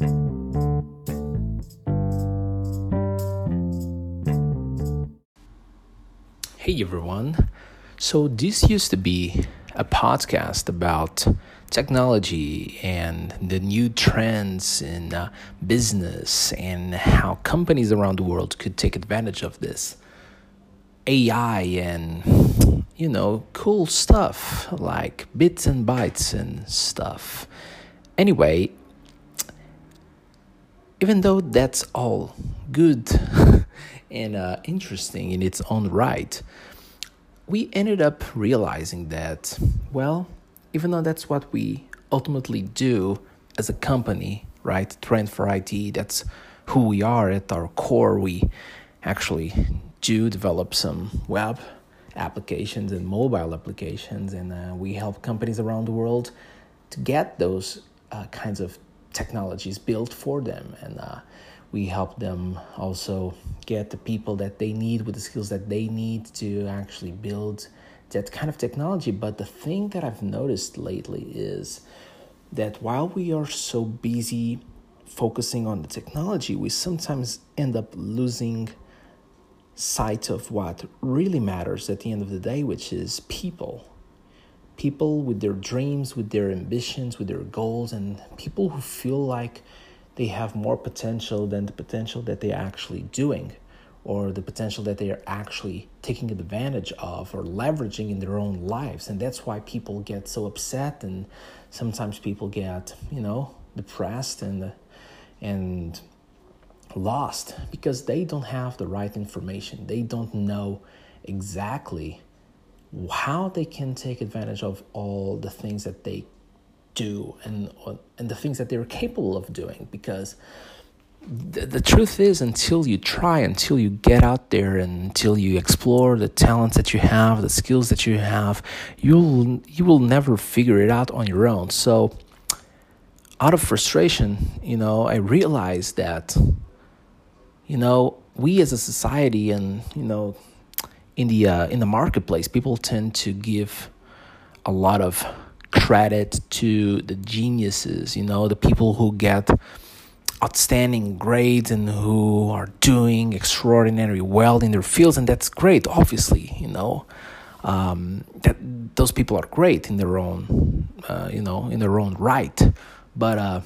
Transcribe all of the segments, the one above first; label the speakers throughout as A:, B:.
A: Hey everyone. So, this used to be a podcast about technology and the new trends in uh, business and how companies around the world could take advantage of this. AI and, you know, cool stuff like bits and bytes and stuff. Anyway, even though that's all good and uh, interesting in its own right, we ended up realizing that, well, even though that's what we ultimately do as a company, right? Trend for IT, that's who we are at our core. We actually do develop some web applications and mobile applications, and uh, we help companies around the world to get those uh, kinds of technologies built for them. And uh, we help them also get the people that they need with the skills that they need to actually build that kind of technology. But the thing that I've noticed lately is that while we are so busy focusing on the technology, we sometimes end up losing sight of what really matters at the end of the day, which is people. People with their dreams, with their ambitions, with their goals, and people who feel like they have more potential than the potential that they're actually doing or the potential that they are actually taking advantage of or leveraging in their own lives. And that's why people get so upset and sometimes people get you know depressed and and lost because they don't have the right information. They don't know exactly how they can take advantage of all the things that they do and and the things that they're capable of doing because the, the truth is until you try until you get out there and until you explore the talents that you have the skills that you have you'll you will never figure it out on your own. So out of frustration you know i realized that you know we as a society and you know in the uh, in the marketplace people tend to give a lot of credit to the geniuses, you know, the people who get outstanding grades and who are doing extraordinary well in their fields, and that's great, obviously, you know. Um, that those people are great in their own, uh, you know, in their own right, but uh,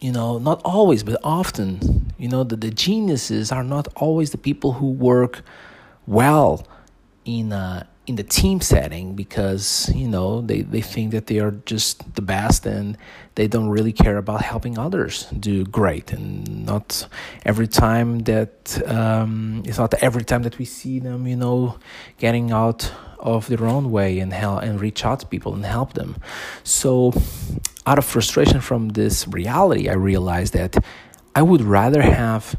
A: you know, not always, but often, you know, the, the geniuses are not always the people who work well in a in the team setting because you know they, they think that they are just the best and they don't really care about helping others do great. And not every time that um, it's not every time that we see them you know getting out of their own way and help and reach out to people and help them. So out of frustration from this reality i realized that i would rather have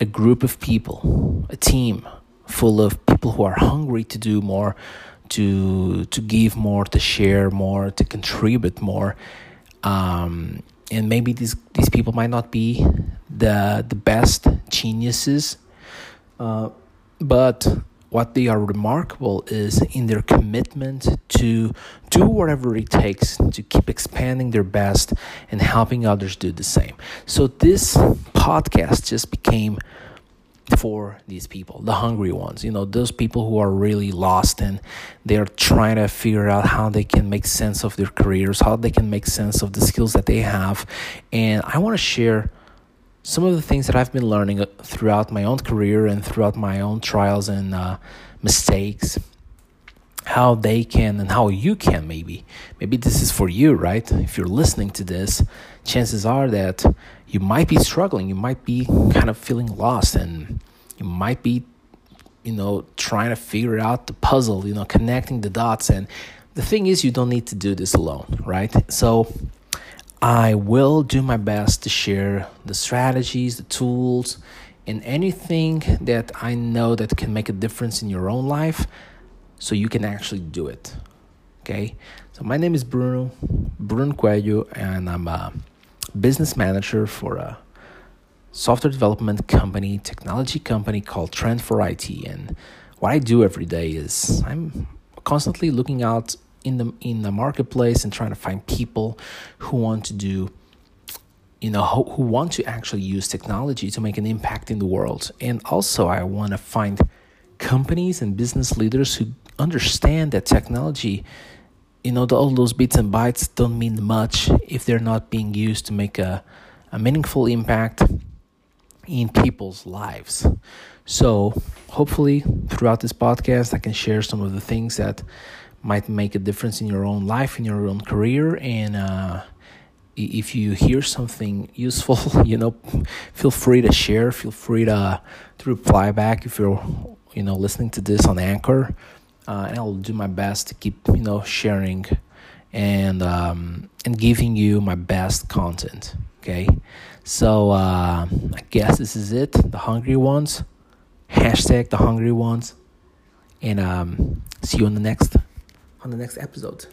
A: a group of people a team full of people who are hungry to do more, to to give more, to share more, to contribute more. Um, and maybe these these people might not be the the best geniuses, uh, but what they are remarkable is in their commitment to do whatever it takes to keep expanding their best and helping others do the same. So this podcast just became for these people, the hungry ones, you know, those people who are really lost and they're trying to figure out how they can make sense of their careers, how they can make sense of the skills that they have. And I want to share some of the things that I've been learning uh, throughout my own career and throughout my own trials and uh, mistakes how they can and how you can maybe maybe this is for you right if you're listening to this chances are that you might be struggling. You might be kind of feeling lost and you might be you know trying to figure out the puzzle you know connecting the dots. And the thing is you don't need to do this alone right? So i will do my best to share the strategies the tools and anything that i know that can make a difference in your own life so you can actually do it. Okay, so my name is Bruno, Bruno Coelho, and I'm a business manager for a software development company, technology company called Trend for IT. And what I do every day is I'm constantly looking out in the in the marketplace and trying to find people who want to do you know who, who want to actually use technology to make an impact in the world and also i want to find companies and business leaders who understand that technology you know all those bits and bytes don't mean much if they're not being used to make a, a meaningful impact in people's lives so hopefully throughout this podcast i can share some of the things that might make a difference in your own life in your own career and uh, if you hear something useful, you know, feel free to share. Feel free to to reply back if you're, you know, listening to this on Anchor, uh, and I'll do my best to keep, you know, sharing and um, and giving you my best content. Okay, so uh, I guess this is it. The hungry ones, hashtag the hungry ones, and um, see you on the next on the next episode.